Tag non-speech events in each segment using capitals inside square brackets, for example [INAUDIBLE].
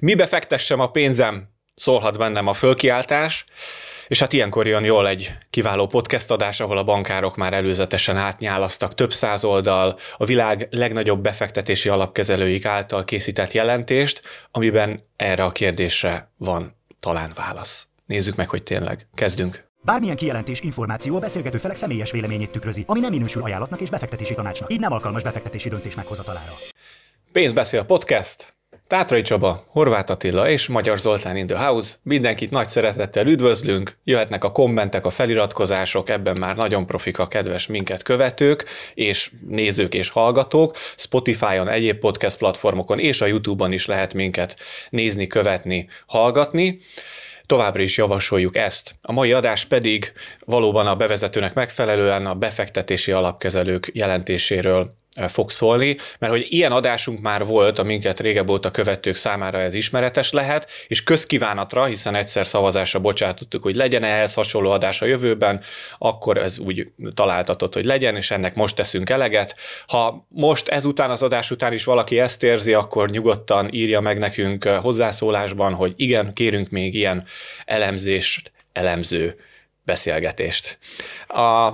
Mibe fektessem a pénzem? Szólhat bennem a fölkiáltás, és hát ilyenkor jön jól egy kiváló podcast adás, ahol a bankárok már előzetesen átnyálasztak több száz oldal a világ legnagyobb befektetési alapkezelőik által készített jelentést, amiben erre a kérdésre van talán válasz. Nézzük meg, hogy tényleg. Kezdünk. Bármilyen kijelentés, információ a beszélgető felek személyes véleményét tükrözi, ami nem minősül ajánlatnak és befektetési tanácsnak, így nem alkalmas befektetési döntés meghozatalára. Pénzbeszél podcast, Tátrai Csaba, Horváth Attila és Magyar Zoltán in the house. Mindenkit nagy szeretettel üdvözlünk, jöhetnek a kommentek, a feliratkozások, ebben már nagyon profik a kedves minket követők, és nézők és hallgatók. Spotify-on, egyéb podcast platformokon és a YouTube-on is lehet minket nézni, követni, hallgatni. Továbbra is javasoljuk ezt. A mai adás pedig valóban a bevezetőnek megfelelően a befektetési alapkezelők jelentéséről fog szólni, mert hogy ilyen adásunk már volt, a minket régebb óta követők számára ez ismeretes lehet, és közkívánatra, hiszen egyszer szavazásra bocsátottuk, hogy legyen ehhez hasonló adás a jövőben, akkor ez úgy találtatott, hogy legyen, és ennek most teszünk eleget. Ha most ezután az adás után is valaki ezt érzi, akkor nyugodtan írja meg nekünk hozzászólásban, hogy igen, kérünk még ilyen elemzést, elemző beszélgetést. A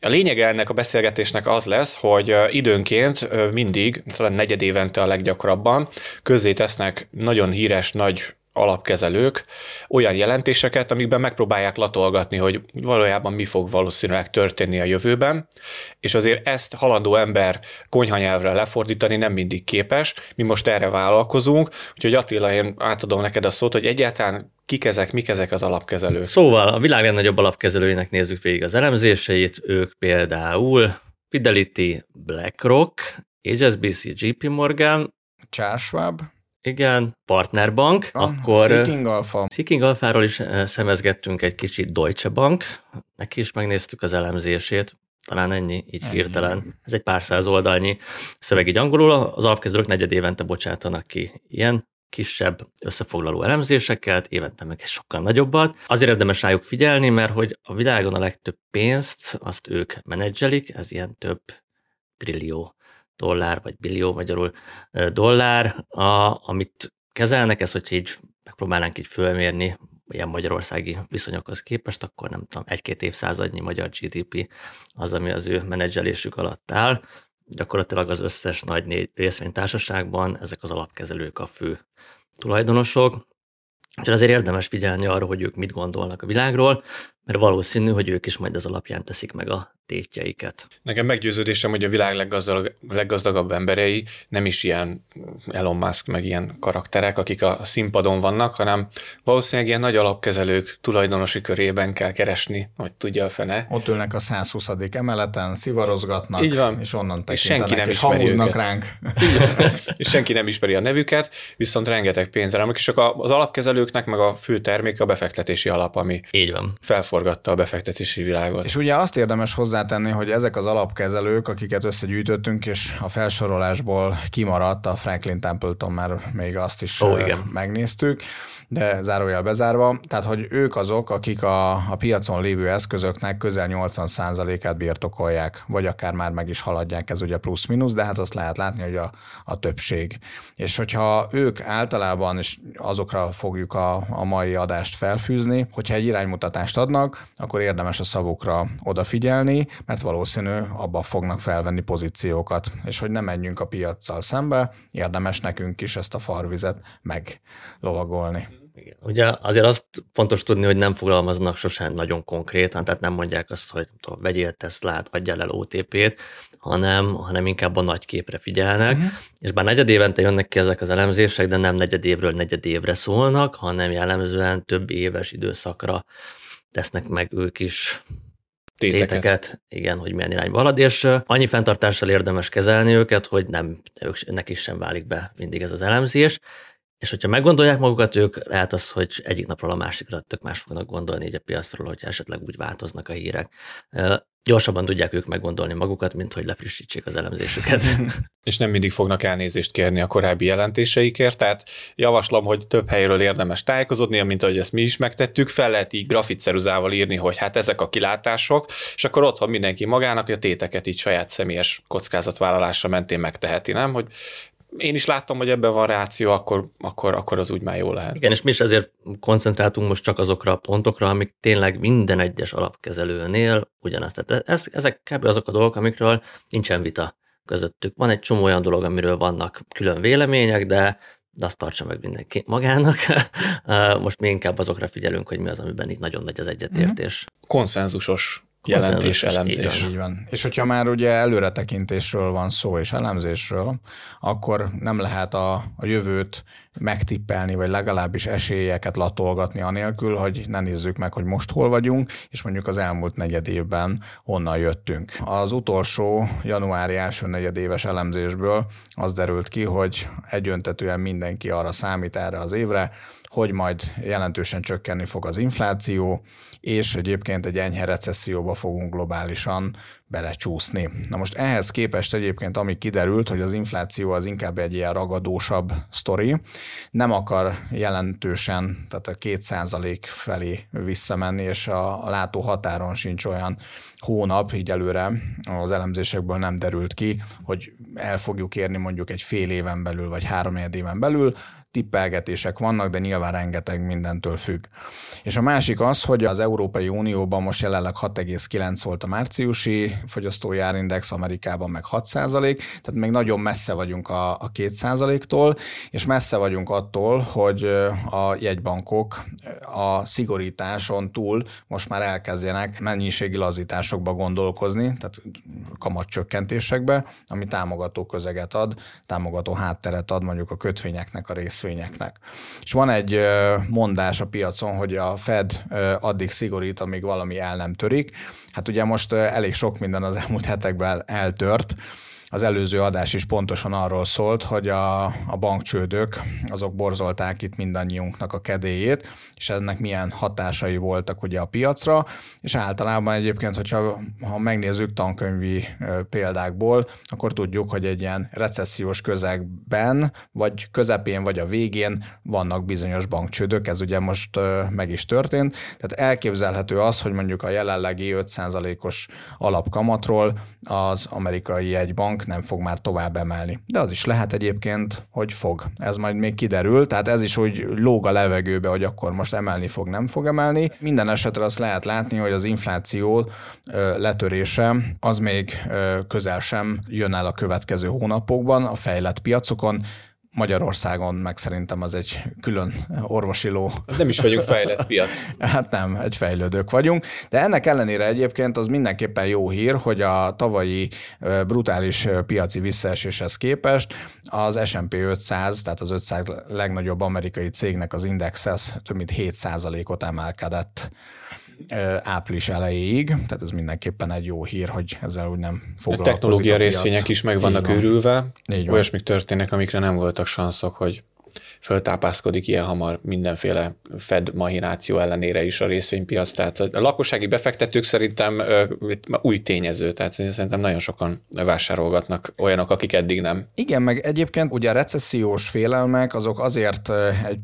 a lényege ennek a beszélgetésnek az lesz, hogy időnként mindig, talán negyed évente a leggyakrabban közzé tesznek nagyon híres nagy alapkezelők olyan jelentéseket, amikben megpróbálják latolgatni, hogy valójában mi fog valószínűleg történni a jövőben, és azért ezt halandó ember konyhanyelvre lefordítani nem mindig képes, mi most erre vállalkozunk, úgyhogy Attila, én átadom neked a szót, hogy egyáltalán kik ezek, mik ezek az alapkezelők? Szóval a világ legnagyobb alapkezelőinek nézzük végig az elemzéseit, ők például Fidelity, BlackRock, HSBC, JP Morgan, Charles Schwab, igen, Partnerbank, ah, akkor... Seeking Alpha. Seeking Alpha-ról is eh, szemezgettünk egy kicsit Deutsche Bank, neki is megnéztük az elemzését, talán ennyi, így ennyi. hirtelen. Ez egy pár száz oldalnyi szöveg így angolul, az alapkezelők negyed évente bocsátanak ki ilyen kisebb összefoglaló elemzéseket, évente meg egy sokkal nagyobbat. Azért érdemes rájuk figyelni, mert hogy a világon a legtöbb pénzt azt ők menedzselik, ez ilyen több trillió dollár, vagy billió magyarul dollár, a, amit kezelnek, ez, hogy így megpróbálnánk így fölmérni ilyen magyarországi viszonyokhoz képest, akkor nem tudom, egy-két évszázadnyi magyar GDP az, ami az ő menedzselésük alatt áll. Gyakorlatilag az összes nagy részvénytársaságban ezek az alapkezelők a fő tulajdonosok, Úgyhogy azért érdemes figyelni arra, hogy ők mit gondolnak a világról, mert valószínű, hogy ők is majd ez alapján teszik meg a tétjeiket. Nekem meggyőződésem, hogy a világ leggazdag, leggazdagabb emberei nem is ilyen Elon Musk, meg ilyen karakterek, akik a színpadon vannak, hanem valószínűleg ilyen nagy alapkezelők tulajdonosi körében kell keresni, vagy tudja a fene. Ott ülnek a 120. emeleten, szivarozgatnak, Így van. és onnan és senki nem és ismeri őket. ránk. és senki nem ismeri a nevüket, viszont rengeteg pénzre, amik csak az alapkezelőknek meg a fő termék a befektetési alap, ami Így van. Felforgatta a befektetési világot. És ugye azt érdemes hozzá hozzátenni, hogy ezek az alapkezelők, akiket összegyűjtöttünk, és a felsorolásból kimaradt a Franklin Templeton, mert még azt is Ó, igen. megnéztük, de zárójel bezárva, tehát hogy ők azok, akik a, a piacon lévő eszközöknek közel 80%-át birtokolják, vagy akár már meg is haladják, ez ugye plusz-minusz, de hát azt lehet látni, hogy a, a többség. És hogyha ők általában, és azokra fogjuk a, a mai adást felfűzni, hogyha egy iránymutatást adnak, akkor érdemes a szavukra odafigyelni, mert valószínű abba fognak felvenni pozíciókat, és hogy ne menjünk a piaccal szembe, érdemes nekünk is ezt a farvizet meglovagolni. Igen. Ugye azért azt fontos tudni, hogy nem fogalmaznak sosem nagyon konkrétan, tehát nem mondják azt, hogy tudom, vegyél Teslát, adjál el OTP-t, hanem, hanem inkább a nagy képre figyelnek, uh-huh. és bár negyed évente jönnek ki ezek az elemzések, de nem negyed évről negyed évre szólnak, hanem jellemzően több éves időszakra tesznek meg ők is téteket. téteket, igen, hogy milyen irányba halad, és annyi fenntartással érdemes kezelni őket, hogy nem, ők, nekik sem válik be mindig ez az elemzés, és hogyha meggondolják magukat, ők lehet az, hogy egyik napról a másikra tök más fognak gondolni így a piacról, hogyha esetleg úgy változnak a hírek. Gyorsabban tudják ők meggondolni magukat, mint hogy lefrissítsék az elemzésüket. [LAUGHS] és nem mindig fognak elnézést kérni a korábbi jelentéseikért, tehát javaslom, hogy több helyről érdemes tájékozódni, mint ahogy ezt mi is megtettük, fel lehet így grafitceruzával írni, hogy hát ezek a kilátások, és akkor otthon mindenki magának a téteket így saját személyes kockázatvállalásra mentén megteheti, nem? Hogy én is láttam, hogy ebben van ráció, akkor, akkor, akkor az úgy már jó lehet. Igen, és mi is ezért koncentráltunk most csak azokra a pontokra, amik tényleg minden egyes alapkezelőnél ugyanazt. Tehát ez, ezek kb. azok a dolgok, amikről nincsen vita közöttük. Van egy csomó olyan dolog, amiről vannak külön vélemények, de de azt tartsa meg mindenki magának. [LAUGHS] Most mi inkább azokra figyelünk, hogy mi az, amiben itt nagyon nagy az egyetértés. Konszenzusos jelentés, elemzés. Így van. És hogyha már ugye előretekintésről van szó és elemzésről, akkor nem lehet a, a jövőt megtippelni, vagy legalábbis esélyeket latolgatni anélkül, hogy ne nézzük meg, hogy most hol vagyunk, és mondjuk az elmúlt negyed évben honnan jöttünk. Az utolsó januári első negyedéves elemzésből az derült ki, hogy egyöntetően mindenki arra számít erre az évre, hogy majd jelentősen csökkenni fog az infláció, és egyébként egy enyhe recesszióba fogunk globálisan belecsúszni. Na most ehhez képest egyébként, ami kiderült, hogy az infláció az inkább egy ilyen ragadósabb sztori, nem akar jelentősen, tehát a két százalék felé visszamenni, és a, a látó határon sincs olyan hónap, így előre az elemzésekből nem derült ki, hogy el fogjuk érni mondjuk egy fél éven belül, vagy három éven belül, tippelgetések vannak, de nyilván rengeteg mindentől függ. És a másik az, hogy az Európai Unióban most jelenleg 6,9 volt a márciusi fogyasztói árindex, Amerikában meg 6 tehát még nagyon messze vagyunk a, a 2 tól és messze vagyunk attól, hogy a jegybankok a szigorításon túl most már elkezdjenek mennyiségi lazításokba gondolkozni, tehát kamatcsökkentésekbe, ami támogató közeget ad, támogató hátteret ad mondjuk a kötvényeknek a rész részvényeknek. És van egy mondás a piacon, hogy a Fed addig szigorít, amíg valami el nem törik. Hát ugye most elég sok minden az elmúlt hetekben eltört, az előző adás is pontosan arról szólt, hogy a, a bankcsődök azok borzolták itt mindannyiunknak a kedélyét, és ennek milyen hatásai voltak ugye a piacra, és általában egyébként, hogyha ha megnézzük tankönyvi példákból, akkor tudjuk, hogy egy ilyen recessziós közegben, vagy közepén, vagy a végén vannak bizonyos bankcsődök, ez ugye most meg is történt. Tehát elképzelhető az, hogy mondjuk a jelenlegi 5%-os alapkamatról az amerikai jegybank bank nem fog már tovább emelni. De az is lehet egyébként, hogy fog. Ez majd még kiderül, tehát ez is úgy lóg a levegőbe, hogy akkor most emelni fog, nem fog emelni. Minden esetre azt lehet látni, hogy az infláció letörése az még közel sem jön el a következő hónapokban a fejlett piacokon, Magyarországon meg szerintem az egy külön orvosiló. Nem is vagyunk fejlett piac. [LAUGHS] hát nem, egy fejlődők vagyunk, de ennek ellenére egyébként az mindenképpen jó hír, hogy a tavalyi brutális piaci visszaeséshez képest az S&P 500, tehát az 500 legnagyobb amerikai cégnek az indexhez több mint 7%-ot emelkedett április elejéig, tehát ez mindenképpen egy jó hír, hogy ezzel úgy nem foglalkozik. A technológia a részvények is meg vannak van. őrülve, olyasmik történnek, amikre nem voltak sanszok, hogy föltápászkodik ilyen hamar mindenféle Fed mahináció ellenére is a részvénypiac. Tehát a lakossági befektetők szerintem új tényező, tehát szerintem nagyon sokan vásárolgatnak olyanok, akik eddig nem. Igen, meg egyébként ugye a recessziós félelmek azok azért egy,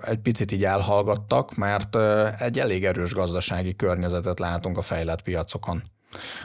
egy picit így elhallgattak, mert egy elég erős gazdasági környezetet látunk a fejlett piacokon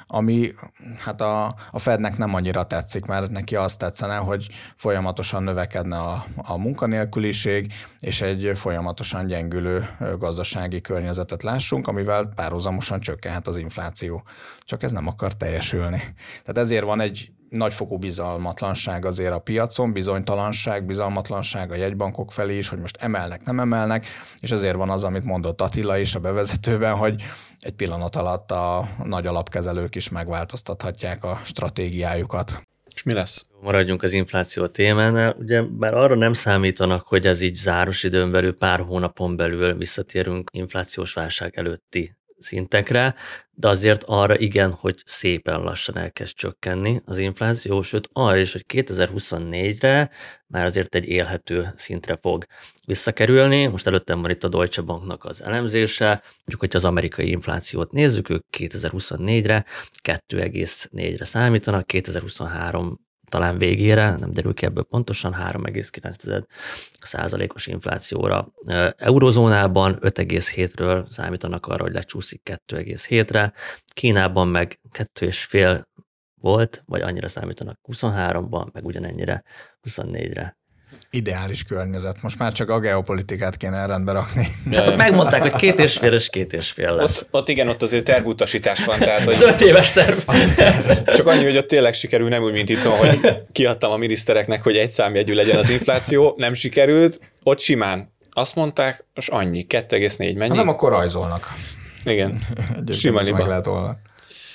ami hát a, a Fednek nem annyira tetszik, mert neki azt tetszene, hogy folyamatosan növekedne a, a munkanélküliség, és egy folyamatosan gyengülő gazdasági környezetet lássunk, amivel párhuzamosan csökkenhet az infláció. Csak ez nem akar teljesülni. Tehát ezért van egy nagyfokú bizalmatlanság azért a piacon, bizonytalanság, bizalmatlanság a jegybankok felé is, hogy most emelnek, nem emelnek, és ezért van az, amit mondott Attila is a bevezetőben, hogy egy pillanat alatt a nagy alapkezelők is megváltoztathatják a stratégiájukat. És mi lesz? Maradjunk az infláció témánál. Ugye bár arra nem számítanak, hogy ez így záros időn belül, pár hónapon belül visszatérünk inflációs válság előtti szintekre, de azért arra igen, hogy szépen lassan elkezd csökkenni az infláció, sőt arra is, hogy 2024-re már azért egy élhető szintre fog visszakerülni. Most előttem van itt a Deutsche Banknak az elemzése, mondjuk, hogy az amerikai inflációt nézzük, ők 2024-re 2,4-re számítanak, 2023 talán végére, nem derül ki ebből pontosan, 3,9 százalékos inflációra. Eurozónában 5,7-ről számítanak arra, hogy lecsúszik 2,7-re, Kínában meg 2,5 volt, vagy annyira számítanak 23-ban, meg ugyanennyire 24-re. Ideális környezet. Most már csak a geopolitikát kéne rendbe rakni. Ja, hát megmondták, hogy két és fél, és két és fél lesz. Ott, ott igen, ott azért tervutasítás van. Tehát, hogy... öt éves terv. [LAUGHS] Csak annyi, hogy ott tényleg sikerül, nem úgy, mint itt, hogy kiadtam a minisztereknek, hogy egy számjegyű legyen az infláció, nem sikerült. Ott simán azt mondták, és annyi, 2,4 mennyi. Ha nem, akkor rajzolnak. Igen. [LAUGHS] Simán meg lehet olvasni.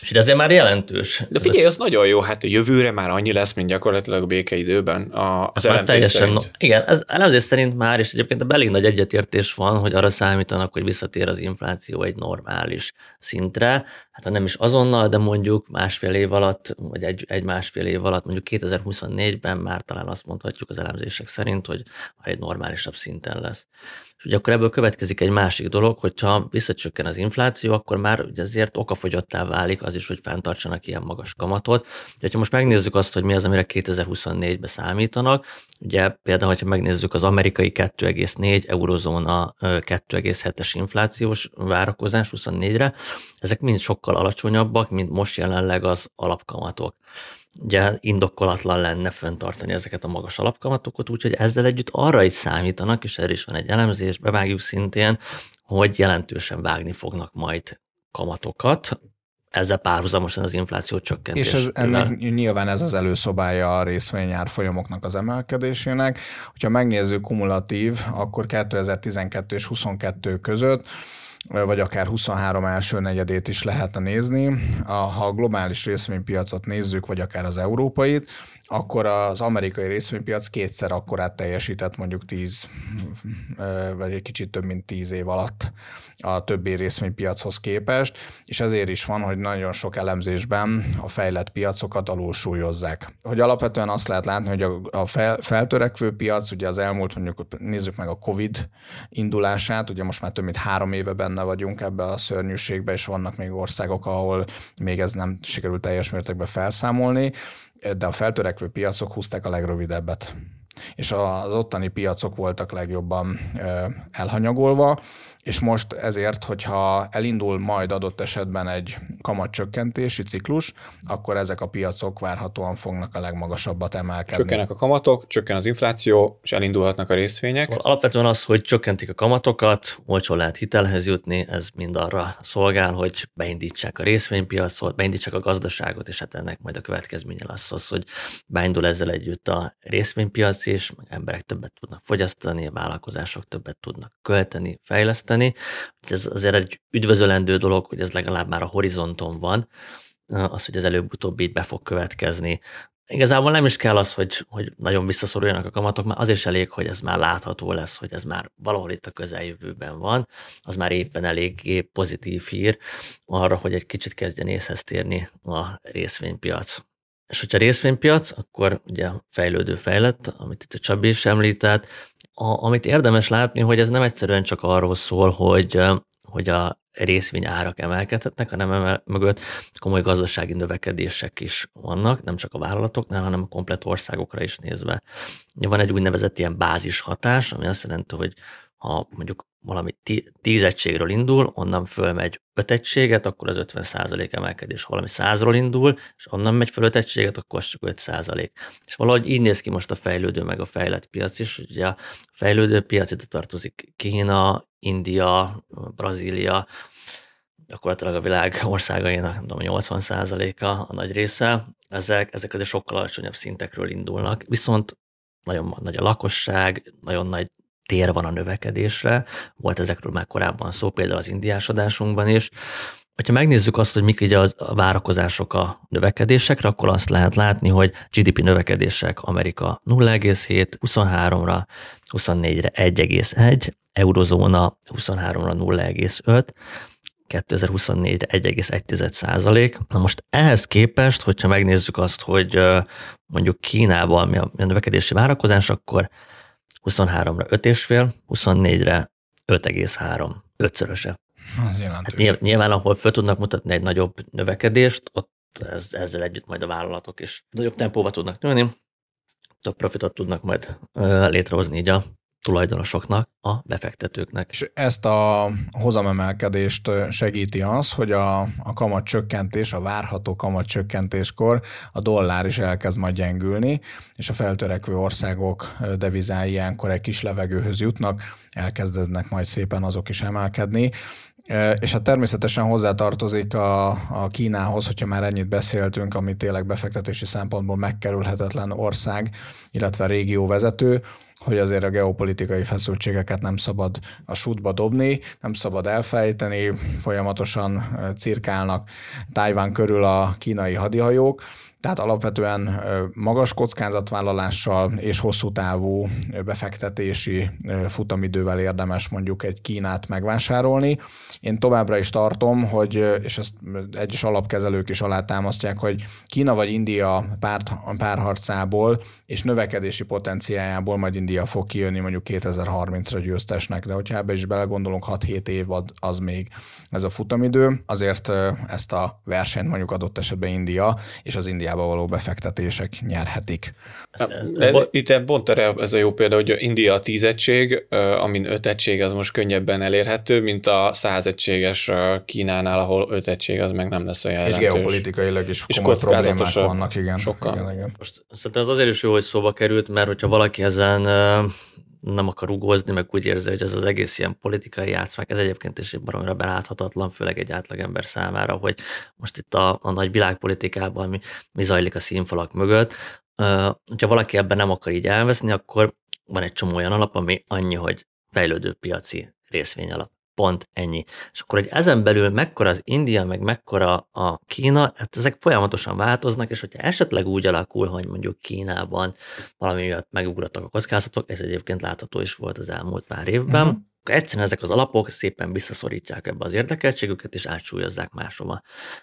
És ez már jelentős. De figyelj, az nagyon jó, hát a jövőre már annyi lesz, mint gyakorlatilag a békeidőben a, az elemzés teljesen, szerint. Igen, az elemzés szerint már, és egyébként elég nagy egyetértés van, hogy arra számítanak, hogy visszatér az infláció egy normális szintre. Hát ha nem is azonnal, de mondjuk másfél év alatt, vagy egy, egy másfél év alatt, mondjuk 2024-ben már talán azt mondhatjuk az elemzések szerint, hogy már egy normálisabb szinten lesz. És ugye akkor ebből következik egy másik dolog, hogyha visszacsökken az infláció, akkor már ugye ezért okafogyottá válik az is, hogy fenntartsanak ilyen magas kamatot. De ha most megnézzük azt, hogy mi az, amire 2024-ben számítanak, ugye például, ha megnézzük az amerikai 2,4, eurozóna 2,7-es inflációs várakozás 24-re, ezek mind sokkal alacsonyabbak, mint most jelenleg az alapkamatok ugye indokolatlan lenne fenntartani ezeket a magas alapkamatokat, úgyhogy ezzel együtt arra is számítanak, és erre is van egy elemzés, bevágjuk szintén, hogy jelentősen vágni fognak majd kamatokat, ezzel párhuzamosan az infláció csökkentés. És ez, ennek nyilván ez az előszobája a részvényár folyamoknak az emelkedésének. Hogyha megnézzük kumulatív, akkor 2012 és 22 között vagy akár 23 első negyedét is lehetne nézni. Ha a globális részvénypiacot nézzük, vagy akár az európait, akkor az amerikai részvénypiac kétszer akkorát teljesített mondjuk 10, vagy egy kicsit több mint 10 év alatt a többi részvénypiachoz képest, és ezért is van, hogy nagyon sok elemzésben a fejlett piacokat alulsúlyozzák. Hogy alapvetően azt lehet látni, hogy a feltörekvő piac, ugye az elmúlt mondjuk nézzük meg a COVID indulását, ugye most már több mint három éve benne vagyunk ebbe a szörnyűségbe, és vannak még országok, ahol még ez nem sikerült teljes mértékben felszámolni, de a feltörekvő piacok húzták a legrövidebbet. És az ottani piacok voltak legjobban elhanyagolva, és most ezért, hogyha elindul majd adott esetben egy kamatcsökkentési ciklus, akkor ezek a piacok várhatóan fognak a legmagasabbat emelkedni. Csökkennek a kamatok, csökken az infláció, és elindulhatnak a részvények. Szóval alapvetően az, hogy csökkentik a kamatokat, olcsó lehet hitelhez jutni, ez mind arra szolgál, hogy beindítsák a részvénypiacot, beindítsák a gazdaságot, és hát ennek majd a következménye lesz az, hogy beindul ezzel együtt a részvénypiac, és emberek többet tudnak fogyasztani, a vállalkozások többet tudnak költeni, fejleszteni, fejleszteni. Ez azért egy üdvözölendő dolog, hogy ez legalább már a horizonton van, az, hogy ez előbb-utóbb így be fog következni. Igazából nem is kell az, hogy, hogy nagyon visszaszoruljanak a kamatok, már az is elég, hogy ez már látható lesz, hogy ez már valahol itt a közeljövőben van, az már éppen eléggé pozitív hír arra, hogy egy kicsit kezdjen észhez térni a részvénypiac. És hogyha részvénypiac, akkor ugye fejlődő fejlett, amit itt a Csabi is említett, a, amit érdemes látni, hogy ez nem egyszerűen csak arról szól, hogy, hogy a részvény árak emelkedhetnek, hanem emel, mögött komoly gazdasági növekedések is vannak, nem csak a vállalatoknál, hanem a komplet országokra is nézve. Van egy úgynevezett ilyen bázis hatás, ami azt jelenti, hogy ha mondjuk valami tíz egységről indul, onnan fölmegy öt egységet, akkor az 50 százalék emelkedés. Ha valami százról indul, és onnan megy föl öt egységet, akkor az csak 5 százalék. És valahogy így néz ki most a fejlődő meg a fejlett piac is. Ugye a fejlődő piac ide tartozik Kína, India, Brazília, gyakorlatilag a világ országainak, nem tudom, 80 százaléka a nagy része, ezek, ezek azért sokkal alacsonyabb szintekről indulnak, viszont nagyon nagy a lakosság, nagyon nagy tér van a növekedésre, volt ezekről már korábban szó, például az indiás adásunkban is. Ha megnézzük azt, hogy mik ugye a várakozások a növekedésekre, akkor azt lehet látni, hogy GDP növekedések Amerika 0,7, 23-ra, 24-re 1,1, eurozóna 23-ra 0,5, 2024-re 1,1 százalék. Na most ehhez képest, hogyha megnézzük azt, hogy mondjuk Kínában mi a növekedési várakozás, akkor 23-ra 5,5, 24-re 5,3, ötszöröse. Az jelentős. Hát nyilván, ahol föl tudnak mutatni egy nagyobb növekedést, ott ez, ezzel együtt majd a vállalatok is nagyobb tempóba tudnak nőni, több profitot tudnak majd létrehozni így a tulajdonosoknak, a befektetőknek. És ezt a hozamemelkedést segíti az, hogy a, a kamat csökkentés, a várható kamat csökkentéskor a dollár is elkezd majd gyengülni, és a feltörekvő országok devizái ilyenkor egy kis levegőhöz jutnak, elkezdődnek majd szépen azok is emelkedni. És hát természetesen hozzátartozik a, a Kínához, hogyha már ennyit beszéltünk, ami tényleg befektetési szempontból megkerülhetetlen ország, illetve régió vezető, hogy azért a geopolitikai feszültségeket nem szabad a sútba dobni, nem szabad elfejteni, folyamatosan cirkálnak Tájván körül a kínai hadihajók, tehát alapvetően magas kockázatvállalással és hosszú távú befektetési futamidővel érdemes mondjuk egy Kínát megvásárolni. Én továbbra is tartom, hogy, és ezt egyes alapkezelők is alátámasztják, hogy Kína vagy India pár, párharcából és növekedési potenciájából majd India fog kijönni mondjuk 2030-ra győztesnek, de hogyha ebbe is belegondolunk, 6-7 év az még ez a futamidő, azért ezt a versenyt mondjuk adott esetben India és az India Indiába való befektetések nyerhetik. Itt pont erre ez a jó példa, hogy India a 10 egység, amin 5 egység az most könnyebben elérhető, mint a 100 egységes Kínánál, ahol 5 egység az meg nem lesz olyan jelentős. És geopolitikailag is és komoly problémák vannak, igen. Sokkal. Igen, igen. Most szerintem az azért is jó, hogy szóba került, mert hogyha valaki ezen nem akar ugózni, meg úgy érzi, hogy ez az egész ilyen politikai játszmák, ez egyébként is baromira beláthatatlan, főleg egy átlagember számára, hogy most itt a, a nagy világpolitikában mi, mi zajlik a színfalak mögött. Uh, hogyha valaki ebben nem akar így elveszni, akkor van egy csomó olyan alap, ami annyi, hogy fejlődő piaci részvényalap pont ennyi. És akkor, hogy ezen belül mekkora az India, meg mekkora a Kína, hát ezek folyamatosan változnak, és hogyha esetleg úgy alakul, hogy mondjuk Kínában valami miatt megugrottak a kockázatok, ez egyébként látható is volt az elmúlt pár évben, uh-huh egyszerűen ezek az alapok szépen visszaszorítják ebbe az érdekeltségüket, és átsúlyozzák máshova.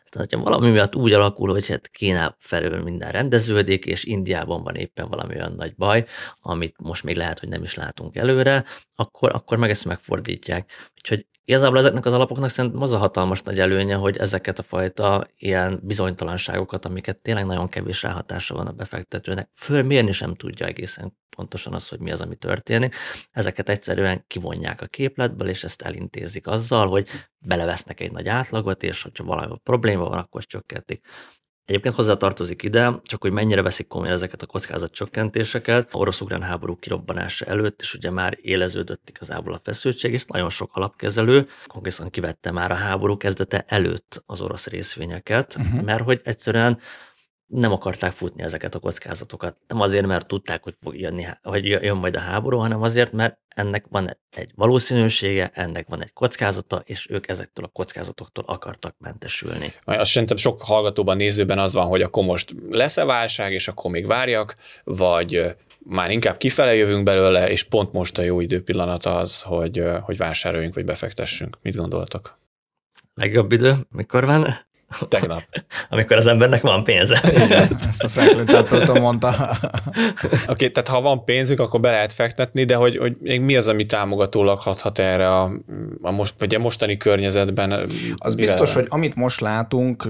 Tehát, hogyha valami miatt úgy alakul, hogy hát Kína felől minden rendeződik, és Indiában van éppen valami olyan nagy baj, amit most még lehet, hogy nem is látunk előre, akkor, akkor meg ezt megfordítják. Úgyhogy igazából ezeknek az alapoknak szerintem az a hatalmas nagy előnye, hogy ezeket a fajta ilyen bizonytalanságokat, amiket tényleg nagyon kevés ráhatása van a befektetőnek, fölmérni sem tudja egészen pontosan az, hogy mi az, ami történik. Ezeket egyszerűen kivonják a képletből, és ezt elintézik azzal, hogy belevesznek egy nagy átlagot, és hogyha valami probléma van, akkor csökkentik. Egyébként hozzá tartozik ide, csak hogy mennyire veszik komolyan ezeket a kockázat csökkentéseket. A orosz-ukrán háború kirobbanása előtt is ugye már éleződött igazából a feszültség, és nagyon sok alapkezelő konkrétan kivette már a háború kezdete előtt az orosz részvényeket, uh-huh. mert hogy egyszerűen nem akarták futni ezeket a kockázatokat. Nem azért, mert tudták, hogy fog jönni, hogy jön majd a háború, hanem azért, mert ennek van egy valószínűsége, ennek van egy kockázata, és ők ezektől a kockázatoktól akartak mentesülni. Azt szerintem sok hallgatóban, nézőben az van, hogy akkor most lesz-e válság, és akkor még várjak, vagy már inkább kifele jövünk belőle, és pont most a jó időpillanat az, hogy, hogy vásároljunk, vagy befektessünk. Mit gondoltak? Legjobb idő, mikor van? [LAUGHS] Tegnap. Amikor az embernek van pénze. Igen, [LAUGHS] ezt a Franklin Templeton mondta. [LAUGHS] Oké, okay, tehát ha van pénzük, akkor be lehet fektetni, de hogy, hogy mi az, ami támogatólag hathat erre a, a, most, vagy a mostani környezetben? Az biztos, hogy amit most látunk,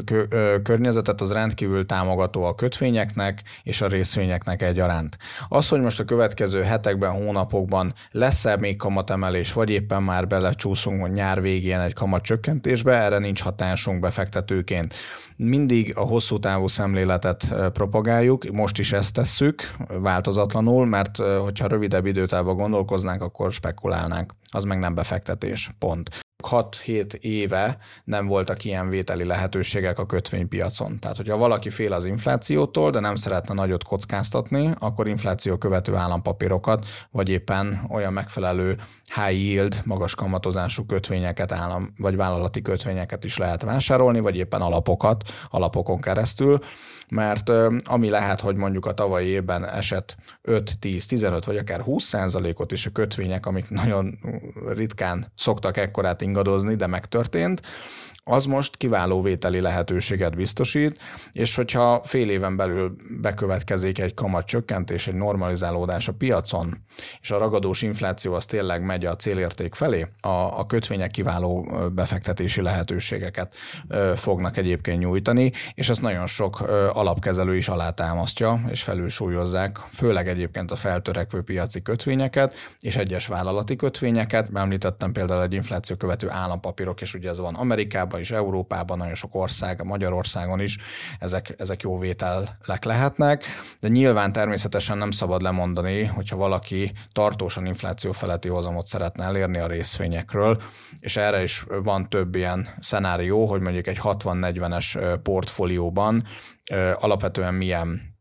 környezetet az rendkívül támogató a kötvényeknek és a részvényeknek egyaránt. Az, hogy most a következő hetekben, hónapokban lesz-e még kamatemelés, vagy éppen már belecsúszunk, hogy nyár végén egy kamat csökkentésbe, erre nincs hatásunk befektetők vezetőként. Mindig a hosszú távú szemléletet propagáljuk, most is ezt tesszük változatlanul, mert hogyha rövidebb időtávban gondolkoznánk, akkor spekulálnánk. Az meg nem befektetés, pont. 6-7 éve nem voltak ilyen vételi lehetőségek a kötvénypiacon. Tehát, hogyha valaki fél az inflációtól, de nem szeretne nagyot kockáztatni, akkor infláció követő állampapírokat, vagy éppen olyan megfelelő high yield, magas kamatozású kötvényeket, állam, vagy vállalati kötvényeket is lehet vásárolni, vagy éppen alapokat, alapokon keresztül mert ami lehet, hogy mondjuk a tavalyi évben esett 5, 10, 15 vagy akár 20 százalékot is a kötvények, amik nagyon ritkán szoktak ekkorát ingadozni, de megtörtént, az most kiváló vételi lehetőséget biztosít, és hogyha fél éven belül bekövetkezik egy kamat csökkentés, egy normalizálódás a piacon, és a ragadós infláció az tényleg megy a célérték felé, a, a kötvények kiváló befektetési lehetőségeket fognak egyébként nyújtani, és ezt nagyon sok alapkezelő is alátámasztja, és felülsúlyozzák, főleg egyébként a feltörekvő piaci kötvényeket, és egyes vállalati kötvényeket. Említettem például egy infláció követő állampapírok, és ugye ez van Amerikában is, Európában, nagyon sok ország, Magyarországon is, ezek, ezek jó vételek lehetnek, de nyilván természetesen nem szabad lemondani, hogyha valaki tartósan infláció feletti hozamot szeretne elérni a részvényekről, és erre is van több ilyen szenárió, hogy mondjuk egy 60-40-es portfólióban alapvetően milyen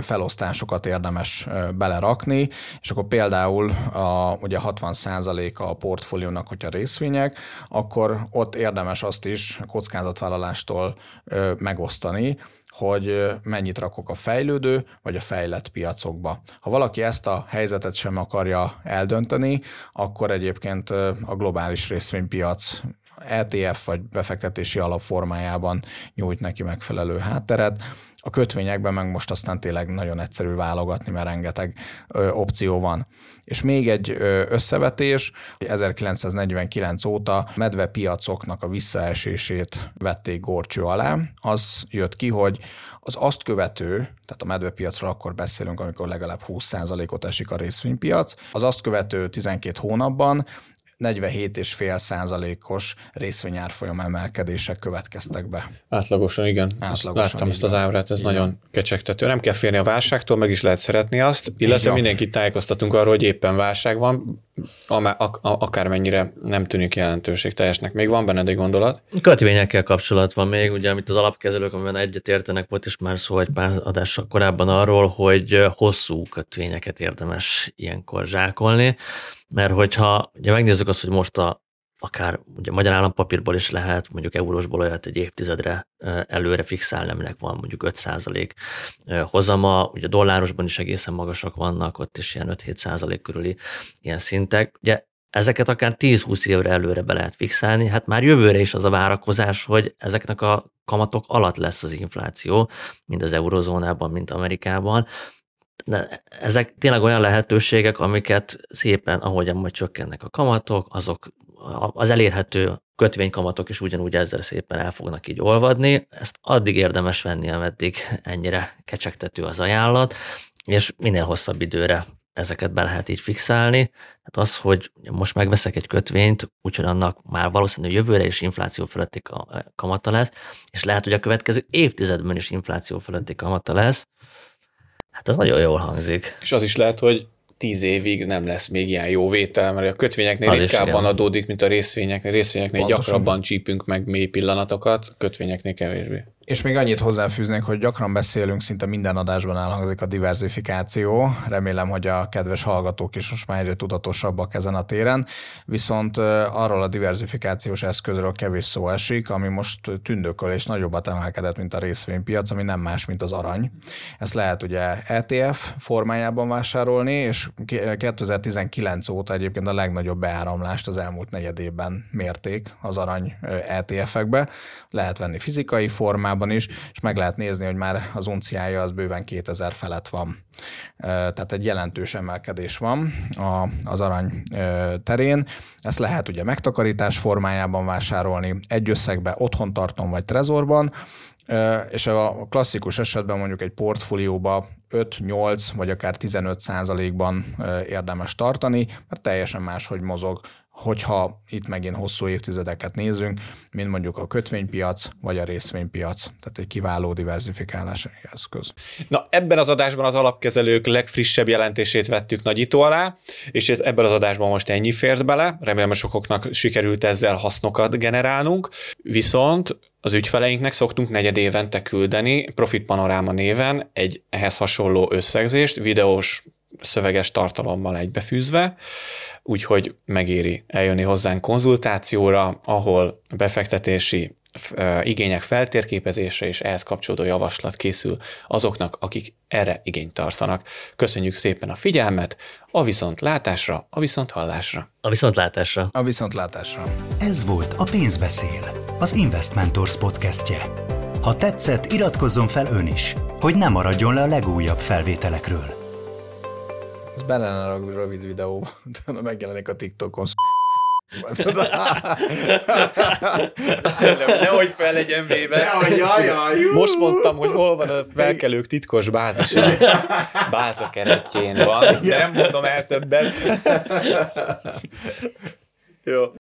felosztásokat érdemes belerakni, és akkor például a, ugye 60% a portfóliónak, hogyha részvények, akkor ott érdemes azt is kockázatvállalástól megosztani, hogy mennyit rakok a fejlődő vagy a fejlett piacokba. Ha valaki ezt a helyzetet sem akarja eldönteni, akkor egyébként a globális részvénypiac ETF vagy befektetési alapformájában nyújt neki megfelelő hátteret. A kötvényekben meg most aztán tényleg nagyon egyszerű válogatni, mert rengeteg ö, opció van. És még egy összevetés, 1949 óta medve piacoknak a visszaesését vették gorcső alá. Az jött ki, hogy az azt követő, tehát a medvepiacról akkor beszélünk, amikor legalább 20%-ot esik a részvénypiac, az azt követő 12 hónapban 47,5 százalékos részvényárfolyam emelkedések következtek be. Átlagosan, igen. Átlagosan, azt láttam ezt az ábrát, ez igen. nagyon kecsegtető. Nem kell félni a válságtól, meg is lehet szeretni azt, illetve Igen. mindenkit tájékoztatunk arról, hogy éppen válság van, akármennyire nem tűnik jelentőség teljesnek. Még van benned egy gondolat? Kötvényekkel kapcsolat van még, ugye, amit az alapkezelők, amiben egyet értenek, volt is már szó egy pár adással korábban arról, hogy hosszú kötvényeket érdemes ilyenkor zsákolni, mert hogyha ugye megnézzük azt, hogy most a akár ugye magyar állampapírból is lehet, mondjuk eurósból olyat egy évtizedre előre fixálni, aminek van mondjuk 5% hozama, ugye dollárosban is egészen magasak vannak, ott is ilyen 5-7% körüli ilyen szintek. Ugye ezeket akár 10-20 évre előre be lehet fixálni, hát már jövőre is az a várakozás, hogy ezeknek a kamatok alatt lesz az infláció, mind az eurozónában, mint Amerikában, de ezek tényleg olyan lehetőségek, amiket szépen, ahogyan majd csökkennek a kamatok, azok az elérhető kötvénykamatok is ugyanúgy ezzel szépen el fognak így olvadni. Ezt addig érdemes venni, ameddig ennyire kecsegtető az ajánlat, és minél hosszabb időre ezeket be lehet így fixálni. Hát az, hogy most megveszek egy kötvényt, úgyhogy annak már valószínűleg jövőre is infláció fölötti kamata lesz, és lehet, hogy a következő évtizedben is infláció fölötti kamata lesz, hát az nagyon jól hangzik. És az is lehet, hogy tíz évig nem lesz még ilyen jó vétel, mert a kötvényeknél az ritkábban adódik, mint a részvényeknél. Részvényeknél Pontosan. gyakrabban csípünk meg mély pillanatokat, kötvényeknél kevésbé. És még annyit hozzáfűznék, hogy gyakran beszélünk, szinte minden adásban elhangzik a diversifikáció. Remélem, hogy a kedves hallgatók is most már egyre tudatosabbak ezen a téren. Viszont arról a diversifikációs eszközről kevés szó esik, ami most tündököl és nagyobbat emelkedett, mint a részvénypiac, ami nem más, mint az arany. Ezt lehet ugye ETF formájában vásárolni, és 2019 óta egyébként a legnagyobb beáramlást az elmúlt negyed évben mérték az arany ETF-ekbe. Lehet venni fizikai formában, formában is, és meg lehet nézni, hogy már az unciája az bőven 2000 felett van. Tehát egy jelentős emelkedés van az arany terén. Ezt lehet ugye megtakarítás formájában vásárolni, egy összegbe otthon tartom vagy trezorban, és a klasszikus esetben mondjuk egy portfólióba 5-8 vagy akár 15 százalékban érdemes tartani, mert teljesen máshogy mozog hogyha itt megint hosszú évtizedeket nézünk, mint mondjuk a kötvénypiac vagy a részvénypiac. Tehát egy kiváló diversifikálási eszköz. Na ebben az adásban az alapkezelők legfrissebb jelentését vettük nagyító alá, és ebben az adásban most ennyi fért bele. Remélem, sokoknak sikerült ezzel hasznokat generálnunk. Viszont az ügyfeleinknek szoktunk negyed évente küldeni Profit Panoráma néven egy ehhez hasonló összegzést, videós szöveges tartalommal egybefűzve, úgyhogy megéri eljönni hozzánk konzultációra, ahol befektetési igények feltérképezése és ehhez kapcsolódó javaslat készül azoknak, akik erre igényt tartanak. Köszönjük szépen a figyelmet, a viszontlátásra, a viszonthallásra. A viszontlátásra. A viszontlátásra. Ez volt a Pénzbeszél az Investmentors podcastje. Ha tetszett, iratkozzon fel ön is, hogy ne maradjon le a legújabb felvételekről. Ez lenne a rövid videó, [LAUGHS] utána megjelenik a TikTokon. [LAUGHS] Nehogy fel legyen véve. Jaj, jaj, jaj. Most mondtam, hogy hol van a felkelők titkos bázis. Báza keretjén van. De nem mondom el többet. [LAUGHS] Jó.